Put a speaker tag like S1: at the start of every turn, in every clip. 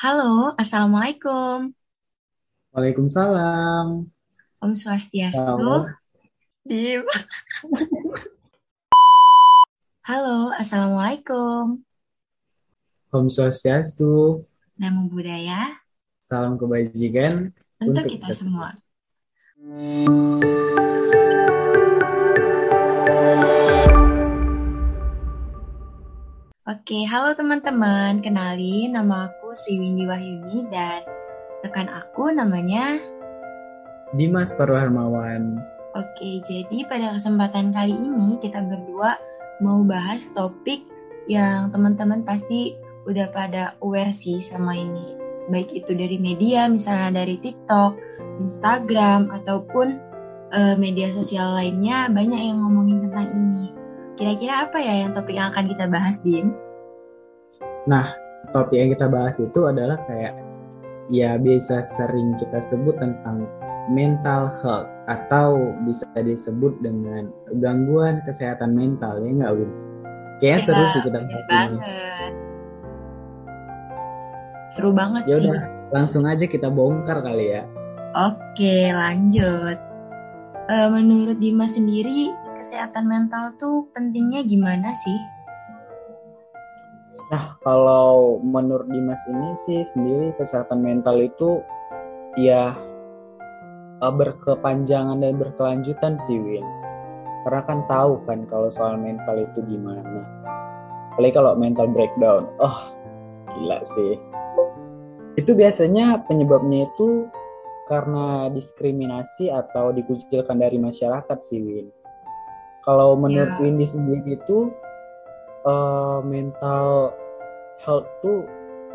S1: Halo, Assalamualaikum.
S2: Waalaikumsalam.
S1: Om Swastiastu.
S2: Halo.
S1: Halo, Assalamualaikum.
S2: Om Swastiastu.
S1: Namo Buddhaya
S2: Salam kebajikan
S1: untuk
S2: untuk
S1: kita
S2: kita
S1: semua. Oke, halo teman-teman. Kenalin, nama aku Sri Windy Wahyuni dan rekan aku namanya
S2: Dimas Parwarmawan.
S1: Oke, jadi pada kesempatan kali ini kita berdua mau bahas topik yang teman-teman pasti udah pada aware sih sama ini. Baik itu dari media, misalnya dari TikTok, Instagram, ataupun eh, media sosial lainnya, banyak yang ngomongin tentang ini. Kira-kira apa ya yang topik yang akan kita bahas, Dim?
S2: Nah, topik yang kita bahas itu adalah kayak ya biasa sering kita sebut tentang mental health atau bisa disebut dengan gangguan kesehatan mental ya nggak Win? Kayaknya
S1: Ya,
S2: seru sih kita bahas ini.
S1: banget. Seru banget
S2: Ya
S1: sih.
S2: udah, langsung aja kita bongkar kali ya.
S1: Oke, lanjut. Eh, menurut Dimas sendiri, kesehatan mental tuh pentingnya gimana sih?
S2: Nah, kalau menurut Dimas ini sih sendiri kesehatan mental itu ya eh, berkepanjangan dan berkelanjutan sih Win. Karena kan tahu kan kalau soal mental itu gimana. Apalagi kalau mental breakdown. Oh, gila sih. Itu biasanya penyebabnya itu karena diskriminasi atau dikucilkan dari masyarakat sih Win. Kalau menurut
S1: Ya.
S2: Windy sendiri itu eh, mental health tuh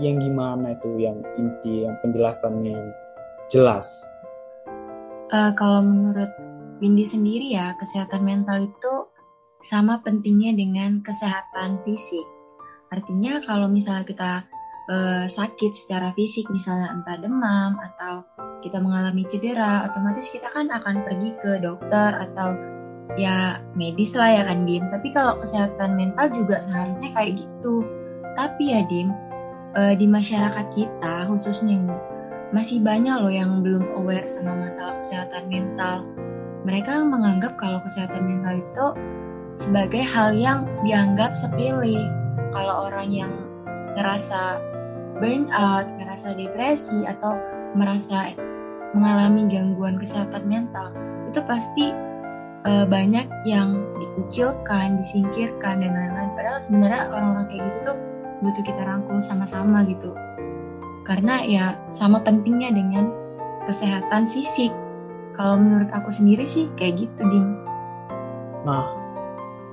S2: yang gimana itu yang inti yang penjelasannya yang jelas
S1: Eh, kalau menurut Windy sendiri ya, kesehatan mental itu sama pentingnya dengan kesehatan fisik. Artinya kalau misalnya kita eh, sakit secara fisik, misalnya entah demam atau kita mengalami cedera, otomatis kita kan akan pergi ke dokter atau ya medis lah ya kan Dim. Tapi kalau kesehatan mental juga seharusnya kayak gitu. Tapi ya Dim, eh, di masyarakat kita khususnya nih, masih banyak loh yang belum aware sama masalah kesehatan mental. Mereka menganggap kalau kesehatan mental itu sebagai hal yang dianggap sepele. Kalau orang yang ngerasa burnout, ngerasa depresi, atau merasa mengalami gangguan kesehatan mental, itu pasti eh, banyak yang dikucilkan, disingkirkan, dan lain-lain. Padahal sebenarnya orang-orang kayak gitu tuh butuh kita rangkul sama-sama gitu karena ya sama pentingnya dengan kesehatan fisik. Kalau menurut aku sendiri sih kayak gitu, Dim.
S2: nah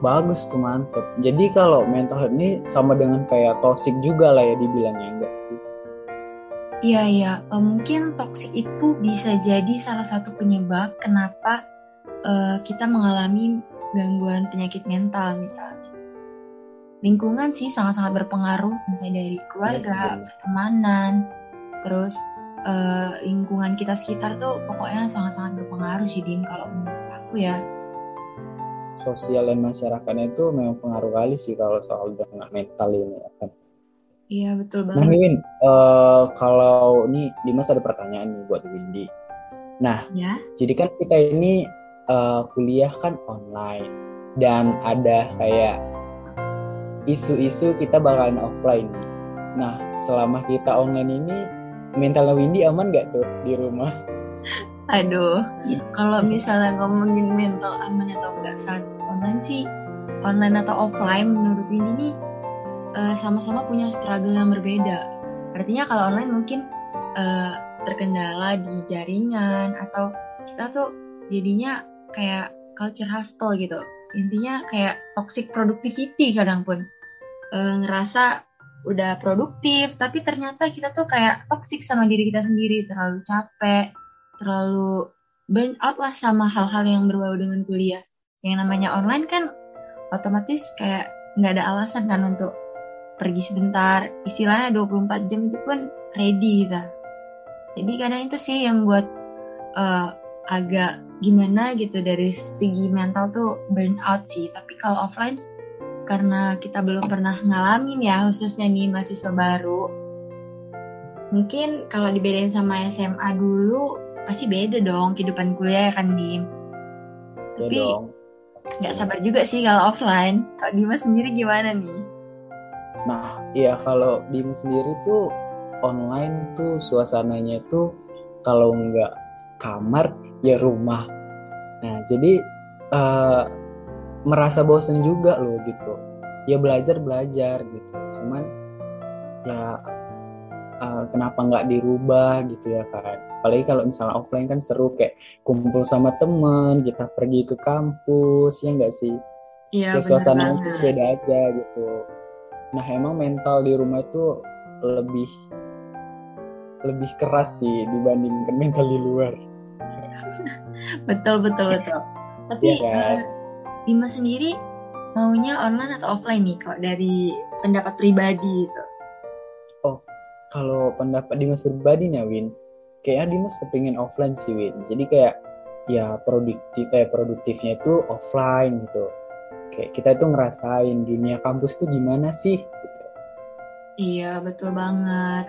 S2: bagus tuh mantep jadi kalau mental health ini sama dengan kayak toxic juga lah ya dibilangnya enggak sih
S1: Iya, iya. Eh, mungkin toksik itu bisa jadi salah satu penyebab kenapa eh, kita mengalami gangguan penyakit mental misalnya. Lingkungan sih sangat-sangat berpengaruh, entah dari keluarga,
S2: Iya
S1: pertemanan, terus eh, lingkungan kita sekitar tuh pokoknya sangat-sangat berpengaruh sih, Dim. Kalau menurut aku ya.
S2: sosial dan masyarakatnya itu memang pengaruh kali sih kalau soal dengan mental ini ya kan
S1: Iya, betul
S2: nah
S1: banget.
S2: Win eh, kalau ini Dimas ada pertanyaan nih buat Windy nah
S1: Ya.
S2: Jadi kan kita ini eh, kuliah kan online dan ada kayak isu-isu kita bakalan offline. Nah, selama kita online ini mentalnya Windy aman gak tuh di rumah?
S1: Aduh, kalau misalnya ngomongin mental aman atau enggak saat online sih, online atau offline menurut ini nih eh, sama-sama punya struggle yang berbeda. Artinya kalau online mungkin eh, terkendala di jaringan atau kita tuh jadinya kayak culture hustle gitu. Intinya kayak toxic productivity kadang pun. Eh, ngerasa udah produktif, tapi ternyata kita tuh kayak toxic sama diri kita sendiri, terlalu capek, terlalu burn out lah sama hal-hal yang berbau dengan kuliah. Yang namanya online kan otomatis kayak nggak ada alasan kan untuk pergi sebentar. Istilahnya 24 jam itu pun ready kita. Jadi kadang itu sih yang buat eh, agak gimana gitu dari segi mental tuh burn out sih. Tapi kalau offline karena kita belum pernah ngalamin ya khususnya nih mahasiswa baru mungkin kalau dibedain sama SMA dulu pasti beda dong kehidupan kuliah ya kan Dim. Tapi nggak sabar juga sih kalau offline. Kalau Dimas sendiri gimana nih?
S2: Nah, iya kalau Dim sendiri tuh online tuh suasananya tuh kalau nggak kamar ya rumah. Nah, jadi eh, merasa bosen juga loh gitu. Ya belajar belajar gitu. Cuman ya eh, kenapa nggak dirubah gitu ya kan? Apalagi kalau misalnya offline kan seru kayak kumpul sama temen, kita pergi ke kampus ya nggak sih?
S1: Iya
S2: ya suasana itu beda aja gitu. Nah emang mental di rumah itu lebih lebih keras sih dibandingkan mental di luar.
S1: Betul betul betul. Tapi
S2: Iya kan?
S1: Dimas sendiri maunya online atau offline nih kalau dari pendapat pribadi gitu?
S2: Kalau pendapat Dimas pribadi nih Win, kayaknya Dimas kepingin offline sih Win. Jadi kayak ya produktif eh, produktifnya itu offline gitu. Kayak kita itu ngerasain dunia kampus tuh gimana sih? Gitu.
S1: Iya betul banget.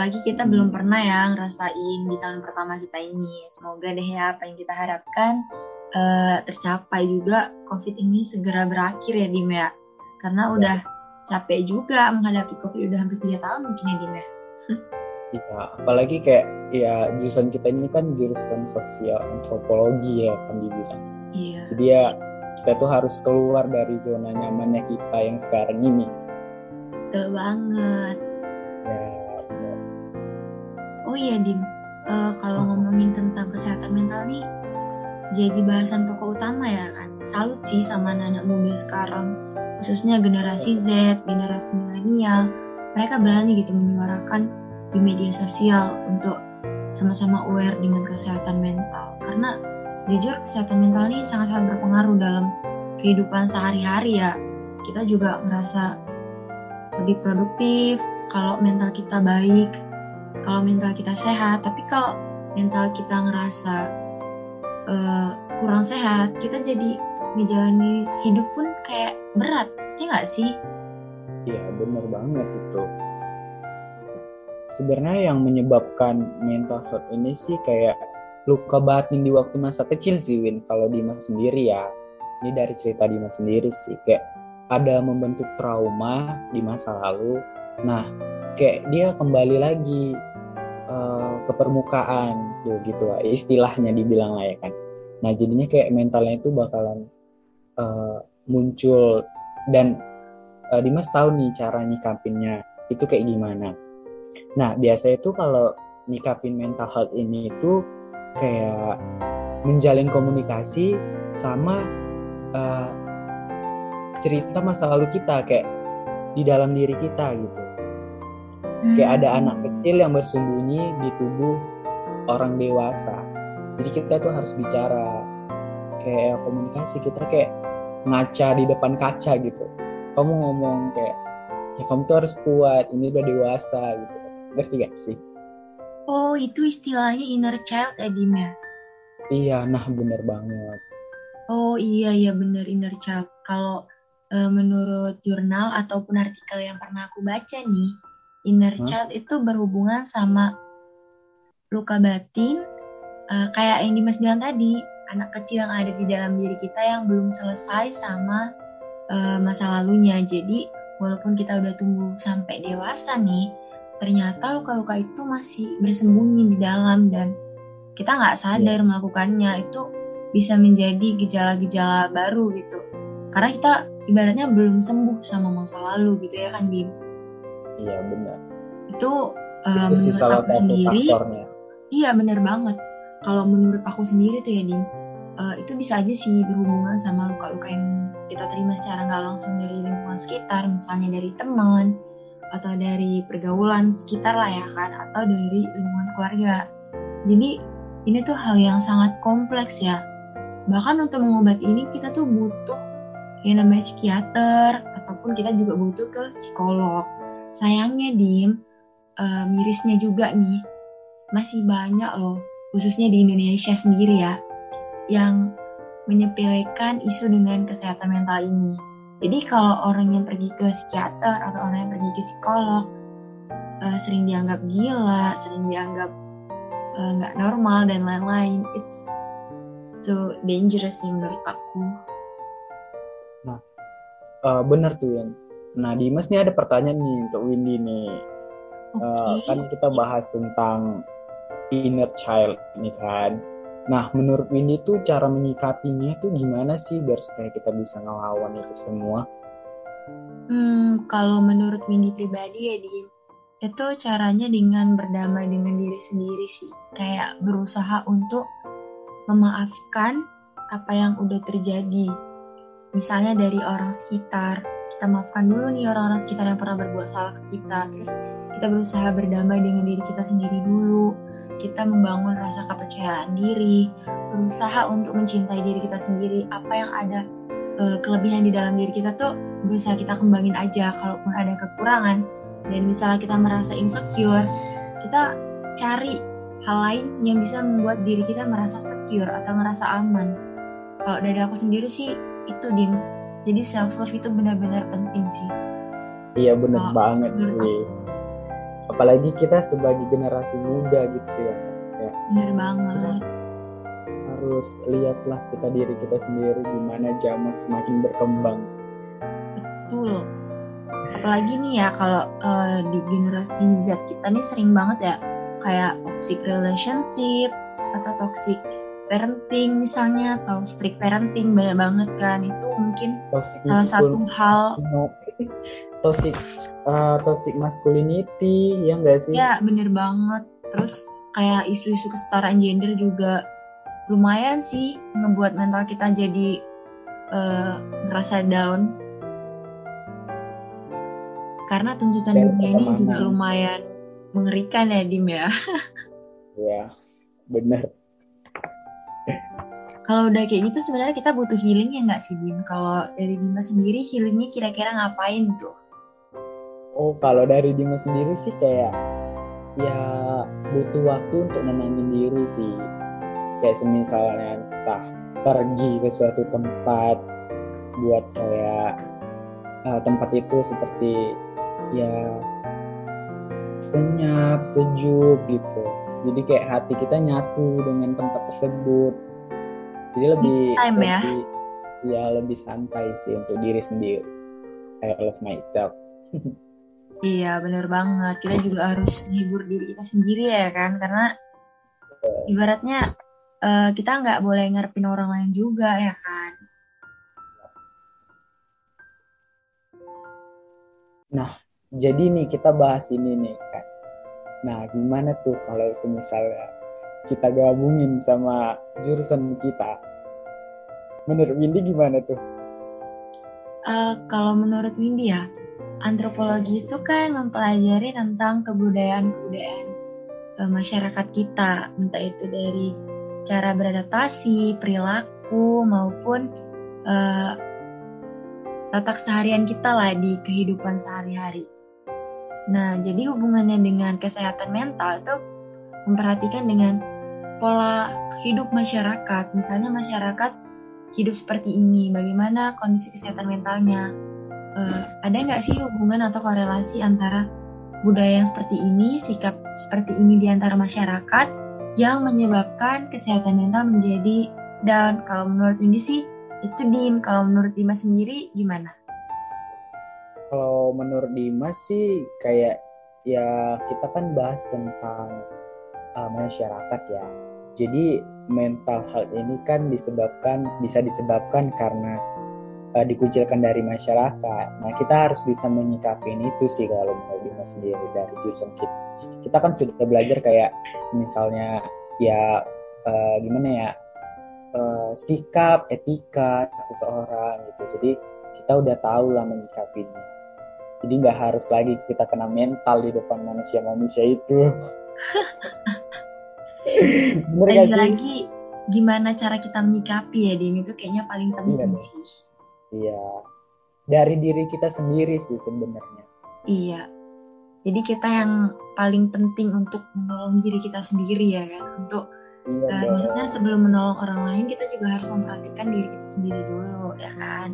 S1: Apalagi kita belum pernah ya ngerasain di tahun pertama kita ini. Semoga deh ya apa yang kita harapkan eh, tercapai juga COVID ini segera berakhir ya Dim ya. Karena
S2: Ya.
S1: udah capek juga menghadapi COVID udah hampir 3 tahun mungkin ya Dim ya.
S2: Iya, apalagi kayak ya jurusan kita ini kan jurusan sosial antropologi ya kan dibilang.
S1: Iya.
S2: Jadi ya kita tuh harus keluar dari zona nyamannya kita yang sekarang ini.
S1: Betul banget. Oh iya Dim, Eh, kalau ngomongin tentang kesehatan mental nih jadi bahasan pokok utama ya kan. Salut sih sama anak muda sekarang, khususnya generasi Z, generasi milenial. Mereka berani gitu menyuarakan di media sosial untuk sama-sama aware dengan kesehatan mental. Karena jujur kesehatan mental ini sangat-sangat berpengaruh dalam kehidupan sehari-hari ya. Kita juga ngerasa lebih produktif kalau mental kita baik, kalau mental kita sehat. Tapi kalau mental kita ngerasa eh, kurang sehat, kita jadi ngejalani hidup pun kayak berat, ya nggak sih?
S2: Iya, bener banget itu. Sebenarnya yang menyebabkan mental health ini sih kayak luka batin di waktu masa kecil sih Win. Kalau Dimas sendiri ya, ini dari cerita Dimas sendiri sih kayak ada membentuk trauma di masa lalu. Nah, kayak dia kembali lagi eh, ke permukaan tuh gitu lah istilahnya dibilang lah ya kan. Nah, jadinya kayak mentalnya itu bakalan eh, muncul dan eh, Dimas tahu nih cara nyikapinnya itu kayak gimana. Nah, biasanya itu kalau nyikapin mental health ini itu kayak menjalin komunikasi sama eh, cerita masa lalu kita kayak di dalam diri kita gitu. Kayak ada
S1: Hmm.
S2: anak kecil yang bersembunyi di tubuh orang dewasa. Jadi kita tuh harus bicara kayak komunikasi kita kayak ngaca di depan kaca gitu. Kamu ngomong kayak ya kamu tuh harus kuat, ini udah dewasa gitu. Ngerti gak sih?
S1: Oh, itu istilahnya inner child ya, Dim ya?
S2: Iya, nah bener banget.
S1: Oh iya, iya bener inner child. Kalau eh, menurut jurnal ataupun artikel yang pernah aku baca nih, inner
S2: Hah?
S1: child itu berhubungan sama luka batin, eh, kayak yang Dimas bilang tadi, anak kecil yang ada di dalam diri kita yang belum selesai sama eh, masa lalunya. Jadi, walaupun kita udah tumbuh sampai dewasa nih, ternyata luka-luka itu masih bersembunyi di dalam dan kita nggak sadar melakukannya itu bisa menjadi gejala-gejala baru gitu. Karena kita ibaratnya belum sembuh sama masa lalu gitu ya kan Dim.
S2: Iya benar.
S1: Itu
S2: Itu sih
S1: menurut
S2: salah
S1: aku sendiri,
S2: faktornya.
S1: iya bener banget. Kalau menurut aku sendiri tuh ya Dim, eh, itu bisa aja sih berhubungan sama luka-luka yang kita terima secara nggak langsung dari lingkungan sekitar, misalnya dari teman atau dari pergaulan sekitar lah ya kan, atau dari lingkungan keluarga. Jadi ini tuh hal yang sangat kompleks ya. Bahkan untuk mengobati ini kita tuh butuh yang namanya psikiater ataupun kita juga butuh ke psikolog. Sayangnya Dim, eh, mirisnya juga nih, masih banyak loh, khususnya di Indonesia sendiri ya, yang menyepelekan isu dengan kesehatan mental ini. Jadi kalau orang yang pergi ke psikiater atau orang yang pergi ke psikolog, uh, sering dianggap gila, sering dianggap eh, nggak uh, normal dan lain-lain. It's so dangerous sih menurut aku.
S2: Nah, uh, bener tuh yang. Nah, Dimas nih ada pertanyaan nih untuk Windy nih. Okay. Uh, kan kita bahas tentang inner child ini kan. Nah, menurut Windy tuh cara menyikapinya tuh gimana sih biar supaya kita bisa ngelawan itu semua?
S1: Hmm, kalau menurut Windy pribadi ya, Dim, itu caranya dengan berdamai dengan diri sendiri sih kayak berusaha untuk memaafkan apa yang udah terjadi misalnya dari orang sekitar kita maafkan dulu nih orang-orang sekitar yang pernah berbuat salah ke kita. Terus kita berusaha berdamai dengan diri kita sendiri dulu. Kita membangun rasa kepercayaan diri berusaha untuk mencintai diri kita sendiri. Apa yang ada uh, kelebihan di dalam diri kita tuh berusaha kita kembangin aja. Kalaupun ada kekurangan dan misalnya kita merasa insecure kita cari hal lain yang bisa membuat diri kita merasa secure atau merasa aman. Kalau dari aku sendiri sih itu dim jadi self love itu benar-benar penting sih.
S2: Iya benar banget sih. apalagi kita sebagai generasi muda gitu ya,
S1: ya. benar banget.
S2: Harus lihatlah kita diri kita sendiri gimana zaman semakin berkembang.
S1: Betul. Apalagi nih ya kalau uh, di generasi Z kita nih sering banget ya kayak toxic relationship atau toxic parenting misalnya atau strict parenting banyak banget kan. Itu mungkin toxic salah satu hal.
S2: Toxic uh, toxic masculinity ya enggak sih?
S1: Ya bener banget. Terus kayak isu-isu kesetaraan gender juga lumayan sih ngebuat mental kita jadi uh, ngerasa down. Karena tuntutan Dan dunia ini juga lumayan mengerikan ya Dim ya.
S2: Iya, benar.
S1: Kalau udah kayak gitu sebenarnya kita butuh healing ya nggak sih Dim? Kalau dari Dima sendiri healingnya kira-kira ngapain tuh?
S2: Oh kalau dari Dima sendiri sih kayak ya butuh waktu untuk nenangin diri sih. Kayak semisalnya entah pergi ke suatu tempat buat kayak uh, tempat itu seperti ya senyap, sejuk gitu. Jadi kayak hati kita nyatu dengan tempat tersebut. Jadi lebih
S1: time
S2: lebih,
S1: ya.
S2: Ya lebih santai sih untuk diri sendiri. I love myself.
S1: iya bener banget. Kita juga harus hibur diri kita sendiri ya kan, karena ibaratnya uh, kita nggak boleh ngarepin orang lain juga ya kan.
S2: Nah, jadi nih kita bahas ini nih kan. Nah gimana tuh kalau semisalnya kita gabungin sama jurusan kita? Menurut Windy gimana tuh?
S1: Uh, kalau menurut Windy ya, antropologi itu kan mempelajari tentang kebudayaan-kebudayaan uh, masyarakat kita, entah itu dari cara beradaptasi, perilaku maupun uh, tatak seharian kita lah di kehidupan sehari-hari. Nah, jadi hubungannya dengan kesehatan mental itu memperhatikan dengan pola hidup masyarakat. Misalnya masyarakat hidup seperti ini, bagaimana kondisi kesehatan mentalnya. Uh, ada nggak sih hubungan atau korelasi antara budaya yang seperti ini, sikap seperti ini di antara masyarakat yang menyebabkan kesehatan mental menjadi down. Kalau menurut ini sih itu Dim. Kalau menurut Dimas sendiri gimana?
S2: kalau menurut Dimas sih kayak ya kita kan bahas tentang uh, masyarakat ya. Jadi mental health ini kan disebabkan bisa disebabkan karena uh, dikucilkan dari masyarakat. Nah kita harus bisa menyikapi itu sih kalau menurut Dimas sendiri dari jurusan kita. Kita kan sudah belajar kayak misalnya ya uh, gimana ya uh, sikap etika seseorang gitu. Jadi kita udah tahu lah menyikapinya jadi nggak harus lagi kita kena mental di depan manusia-manusia itu
S1: lagi lagi gimana cara kita menyikapi ya Din? Itu kayaknya paling penting iya. sih.
S2: Iya. Dari diri kita sendiri sih sebenarnya.
S1: Iya. Jadi kita yang paling penting untuk menolong diri kita sendiri ya kan? Untuk iya, uh, maksudnya sebelum menolong orang lain kita juga harus memperhatikan diri kita sendiri dulu ya kan?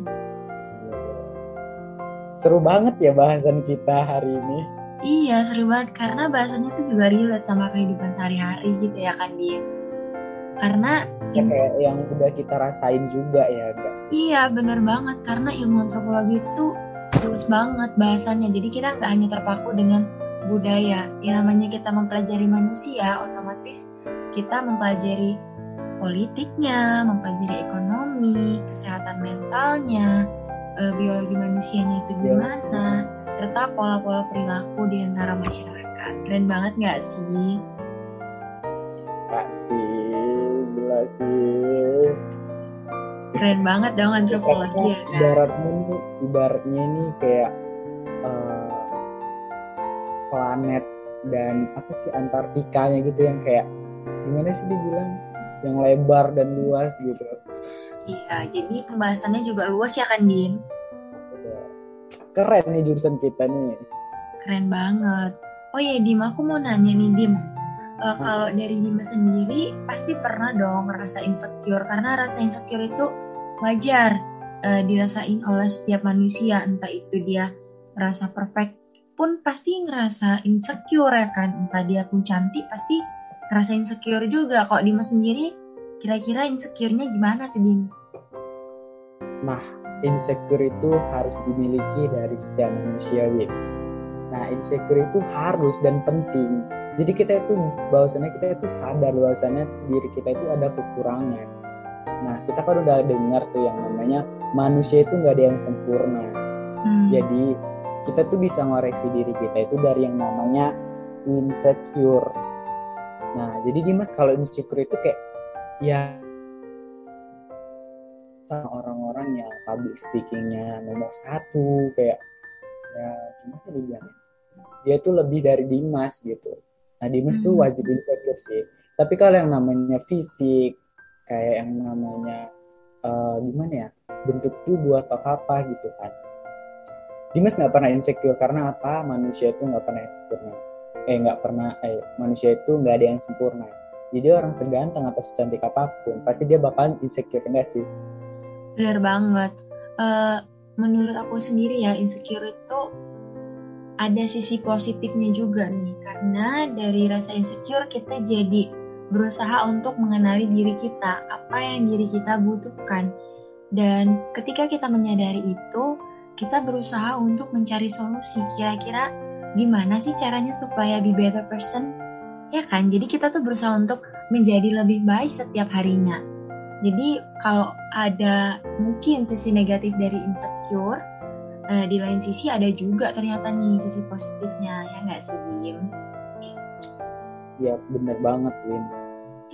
S2: Seru banget ya bahasan kita hari ini.
S1: Iya seru banget karena bahasanya tuh juga relate sama kehidupan sehari-hari gitu ya kan Din. Karena
S2: ya, kayak yang udah kita rasain juga ya guys.
S1: Iya bener banget karena ilmu antropologi itu luas banget bahasanya. Jadi kita nggak hanya terpaku dengan budaya. Yang namanya kita mempelajari manusia, otomatis kita mempelajari politiknya, mempelajari ekonomi, kesehatan mentalnya, eh, biologi manusianya itu gimana, serta pola-pola perilaku di antara masyarakat. Keren banget nggak sih?
S2: Kak sih, gila sih.
S1: Keren banget dong antropologi ya kan?
S2: Ibaratnya ibaratnya ini kayak uh, planet dan apa sih Antartikanya gitu yang kayak gimana sih dibilang yang lebar dan luas gitu.
S1: Iya, jadi pembahasannya juga luas ya kan, Dim?
S2: Keren nih jurusan kita nih.
S1: Keren banget. Oh ya Dim aku mau nanya nih Dim. Uh, kalau dari Dim sendiri pasti pernah dong ngerasa insecure karena rasa insecure itu wajar uh, dirasain oleh setiap manusia entah itu dia ngerasa perfect pun pasti ngerasa insecure ya kan? Entah dia pun cantik pasti ngerasa insecure juga. Kok Dimas sendiri kira-kira insecure-nya gimana tuh Dim?
S2: Nah insecure itu harus dimiliki dari setiap manusia Win. Nah insecure itu harus dan penting. Jadi kita itu bahwasannya kita itu sadar bahwasannya diri kita itu ada kekurangan. Nah kita kan udah dengar tuh yang namanya manusia itu nggak ada yang sempurna. Hmm. Jadi kita tuh bisa ngoreksi diri kita itu dari yang namanya insecure. Nah jadi Dimas kalau insecure itu kayak ya orang-orang yang public speakingnya nomor satu kayak ya gimana dibilangnya? Dia tuh lebih dari Dimas gitu. Nah Dimas hmm. tuh wajib insecure sih. Tapi kalau yang namanya fisik kayak yang namanya uh, gimana ya bentuk tubuh atau apa gitu kan. Dimas nggak pernah insecure karena apa? Manusia itu nggak pernah sempurna. Eh nggak pernah eh manusia itu nggak ada yang sempurna. Jadi orang seganteng atau secantik apa pun pasti dia bakal insecure enggak sih
S1: Bener banget. Uh, menurut aku sendiri ya, insecure itu ada sisi positifnya juga nih. Karena dari rasa insecure kita jadi berusaha untuk mengenali diri kita, apa yang diri kita butuhkan. Dan ketika kita menyadari itu, kita berusaha untuk mencari solusi. Kira-kira gimana sih caranya supaya be better person? Ya kan? Jadi kita tuh berusaha untuk menjadi lebih baik setiap harinya. Jadi kalau ada mungkin sisi negatif dari insecure, uh, di lain sisi ada juga ternyata nih sisi positifnya ya nggak sih Bim?
S2: Ya bener banget Win.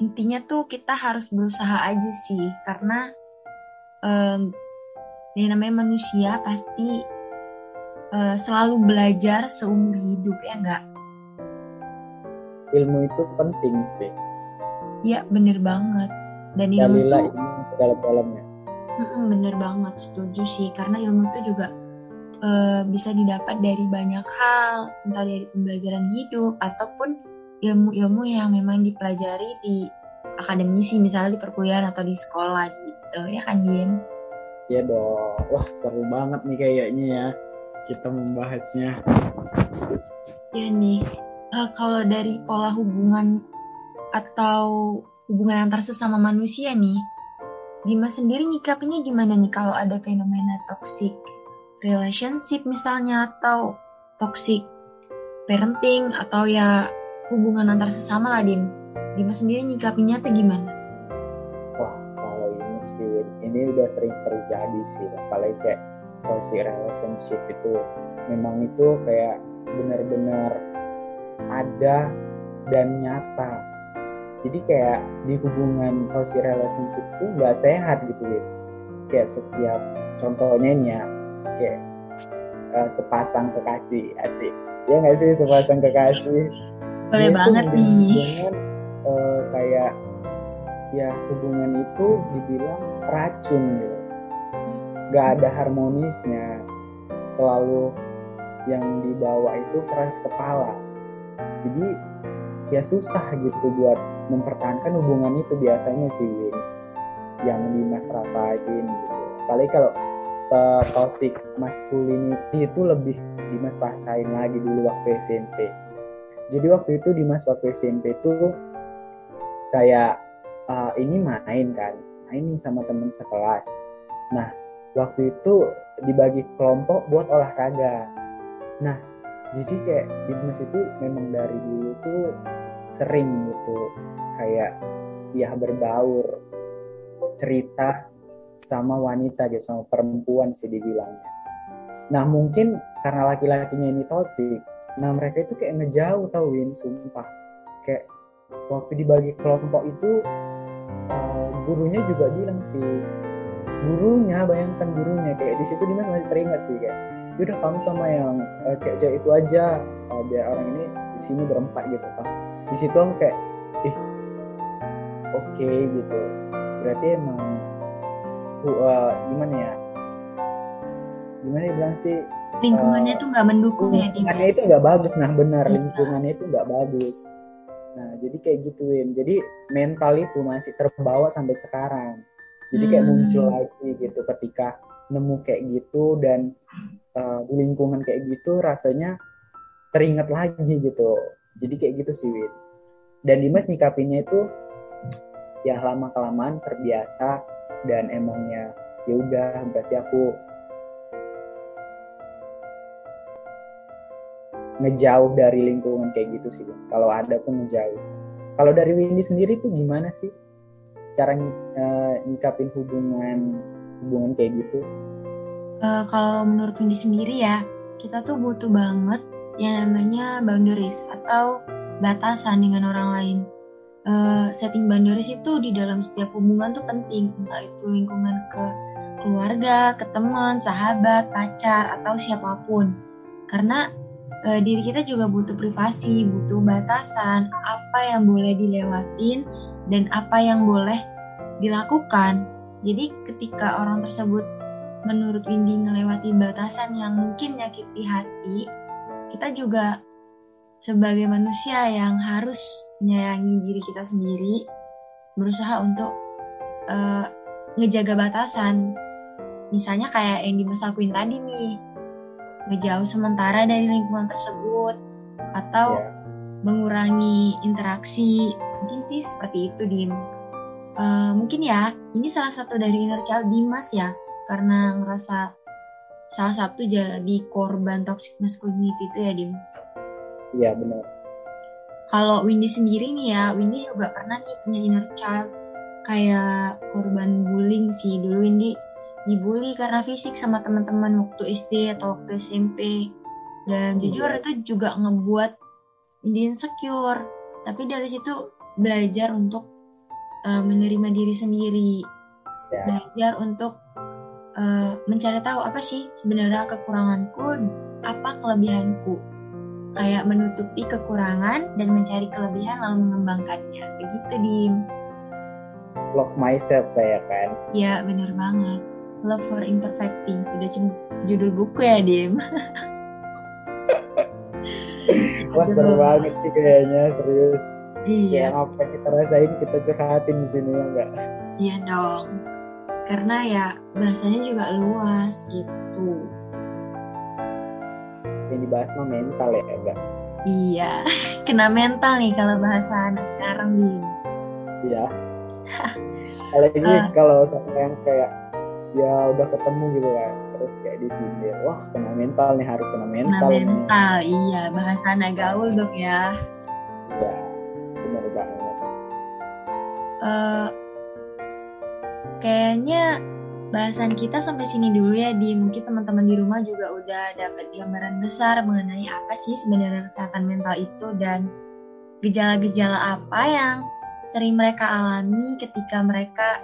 S1: Intinya tuh kita harus berusaha aja sih karena um, ini namanya manusia pasti uh, selalu belajar seumur hidup ya nggak?
S2: Ilmu itu penting sih.
S1: Ya bener banget dan ilmu itu
S2: dalam-dalamnya
S1: bener banget setuju sih karena ilmu itu juga uh, bisa didapat dari banyak hal entah dari pembelajaran hidup ataupun ilmu-ilmu yang memang dipelajari di akademisi misalnya di perkuliahan atau di sekolah gitu ya kan Dim?
S2: Iya dong, wah seru banget nih kayaknya ya kita membahasnya.
S1: Ya nih, uh, kalau dari pola hubungan atau hubungan antar sesama manusia nih, Dimas sendiri nyikapinya gimana nih kalau ada fenomena toxic relationship misalnya atau toxic parenting atau ya hubungan antar sesama lah Dim. Dimas sendiri nyikapinya tuh gimana?
S2: Wah kalau ini sih ini udah sering terjadi sih apalagi kayak toxic relationship itu memang itu kayak benar-benar ada dan nyata jadi kayak di hubungan toxic relationship itu nggak sehat gitu ya kayak setiap contohnya ini ya kayak uh, sepasang kekasih asik. Ya nggak sih sepasang kekasih?
S1: Boleh banget nih.
S2: dengan uh, kayak ya hubungan itu dibilang racun gitu. Nggak ada harmonisnya. Selalu yang dibawa itu keras kepala. Jadi ya susah gitu buat mempertahankan hubungan itu biasanya sih Win yang Dimas rasain gitu apalagi kalau uh, toxic masculinity itu lebih Dimas rasain lagi dulu waktu SMP. Jadi waktu itu Dimas waktu SMP tuh kayak uh, ini main kan, main sama temen sekelas. Nah waktu itu dibagi kelompok buat olahraga. Nah jadi kayak Dimas itu memang dari dulu tuh sering gitu. Kayak ya berbaur cerita sama wanita gitu sama perempuan sih dibilangnya. Nah mungkin karena laki-lakinya ini toxic nah mereka itu kayak ngejauh tau Win sumpah. Kayak waktu dibagi kelompok itu uh, gurunya juga bilang sih gurunya bayangkan gurunya. Kayak di situ Dimas masih teringat sih kayak udah kamu sama yang uh, cewek-cewek itu aja uh, biar orang ini di sini berempat gitu kan di situ aku kayak ih oke okay, gitu. Berarti emang uh, gimana ya? Gimana ya bilang sih
S1: lingkungannya uh, tuh nggak mendukung ya
S2: lingkungannya itu nggak bagus nah benar iya. lingkungannya itu nggak bagus. Nah jadi kayak gituin. Jadi mental itu masih terbawa sampai sekarang. Jadi kayak hmm. muncul lagi gitu ketika nemu kayak gitu dan uh, di lingkungan kayak gitu rasanya teringat lagi gitu jadi kayak gitu sih Win. Dan Dimas nyikapinya itu ya lama kelamaan terbiasa dan emangnya ya udah berarti aku ngejauh dari lingkungan kayak gitu sih kalau ada pun ngejauh. Kalau dari Windy sendiri tuh gimana sih cara uh, nyikapin hubungan hubungan kayak gitu?
S1: Uh, kalau menurut Windy sendiri ya kita tuh butuh banget yang namanya boundaries atau batasan dengan orang lain uh, setting boundaries itu di dalam setiap hubungan tuh penting entah itu lingkungan ke keluarga, ke teman, sahabat, pacar atau siapa pun karena uh, diri kita juga butuh privasi, butuh batasan apa yang boleh dilewatin dan apa yang boleh dilakukan. Jadi ketika orang tersebut menurut Windy ngelewati batasan yang mungkin nyakiti hati, kita juga sebagai manusia yang harus menyayangi diri kita sendiri, berusaha untuk uh, ngejaga batasan. Misalnya kayak yang Dimas lakuin tadi nih, ngejauh sementara dari lingkungan tersebut, atau yeah. mengurangi interaksi. Mungkin sih seperti itu, Dim. Uh, mungkin ya, ini salah satu dari inner child Dimas ya, karena ngerasa salah satu jadi korban toxic masculinity itu ya, Dim.
S2: Iya benar.
S1: Kalau Windy sendiri nih ya, Windy juga pernah nih punya inner child kayak korban bullying sih dulu Windy dibully karena fisik sama teman-teman waktu SD atau waktu SMP dan iya. jujur itu juga ngebuat Windy insecure tapi dari situ belajar untuk uh, menerima diri sendiri ya. belajar untuk uh, mencari tahu apa sih sebenarnya kekuranganku apa kelebihanku? Kayak menutupi kekurangan dan mencari kelebihan lalu mengembangkannya. Begitu dim.
S2: Love myself ya kan?
S1: Ya bener banget. Love for imperfecting. Sudah judul buku ya dim?
S2: Wah seru banget sih kayaknya serius. Iya. Yang apa kita rasain kita curhatin di sini ya enggak
S1: iya dong karena ya bahasanya juga luas gitu.
S2: Yang dibahas mah mental ya enggak
S1: iya kena mental nih kalau bahasa anak sekarang nih
S2: iya. Apalagi uh, kalau sama yang kayak ya udah ketemu gitu kan terus kayak di sini wah kena mental nih harus kena mental
S1: kena mental nih. iya bahasa anak gaul dong ya.
S2: Iya benar banget.
S1: Uh, kayaknya bahasan kita sampai sini dulu ya di mungkin teman-teman di rumah juga udah dapat gambaran besar mengenai apa sih sebenarnya kesehatan mental itu dan gejala-gejala apa yang sering mereka alami ketika mereka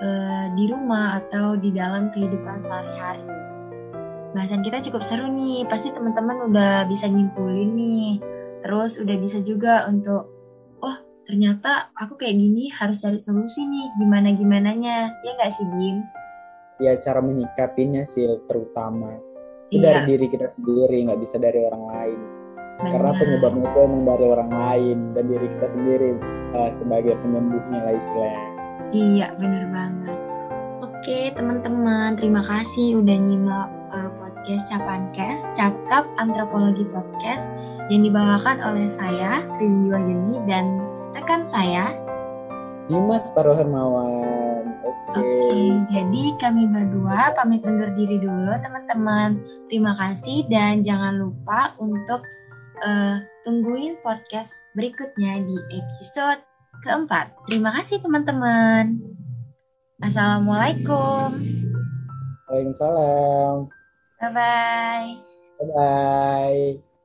S1: uh, di rumah atau di dalam kehidupan sehari-hari. Bahasan kita cukup seru nih, pasti teman-teman udah bisa nyimpulin nih. Terus udah bisa juga untuk ternyata aku kayak gini harus cari solusi nih gimana gimananya ya nggak sih Bim?
S2: ya cara menyikapinya sih terutama itu iya. dari diri kita sendiri nggak bisa dari orang lain Benar. karena penyebabnya itu emang dari orang lain dan diri kita sendiri uh, sebagai penyembuhnya lah istilahnya
S1: iya benar banget oke teman-teman terima kasih udah nyimak uh, podcast podcast Capankes, Capkap Antropologi Podcast yang dibawakan oleh saya, Sri Wahyuni dan rekan saya,
S2: Dimas Paro Hermawan. Oke.
S1: Oke, jadi kami berdua pamit undur diri dulu teman-teman. Terima kasih dan jangan lupa untuk uh, tungguin podcast berikutnya di episode keempat. Terima kasih teman-teman. Assalamualaikum.
S2: Waalaikumsalam.
S1: Bye-bye.
S2: Bye-bye.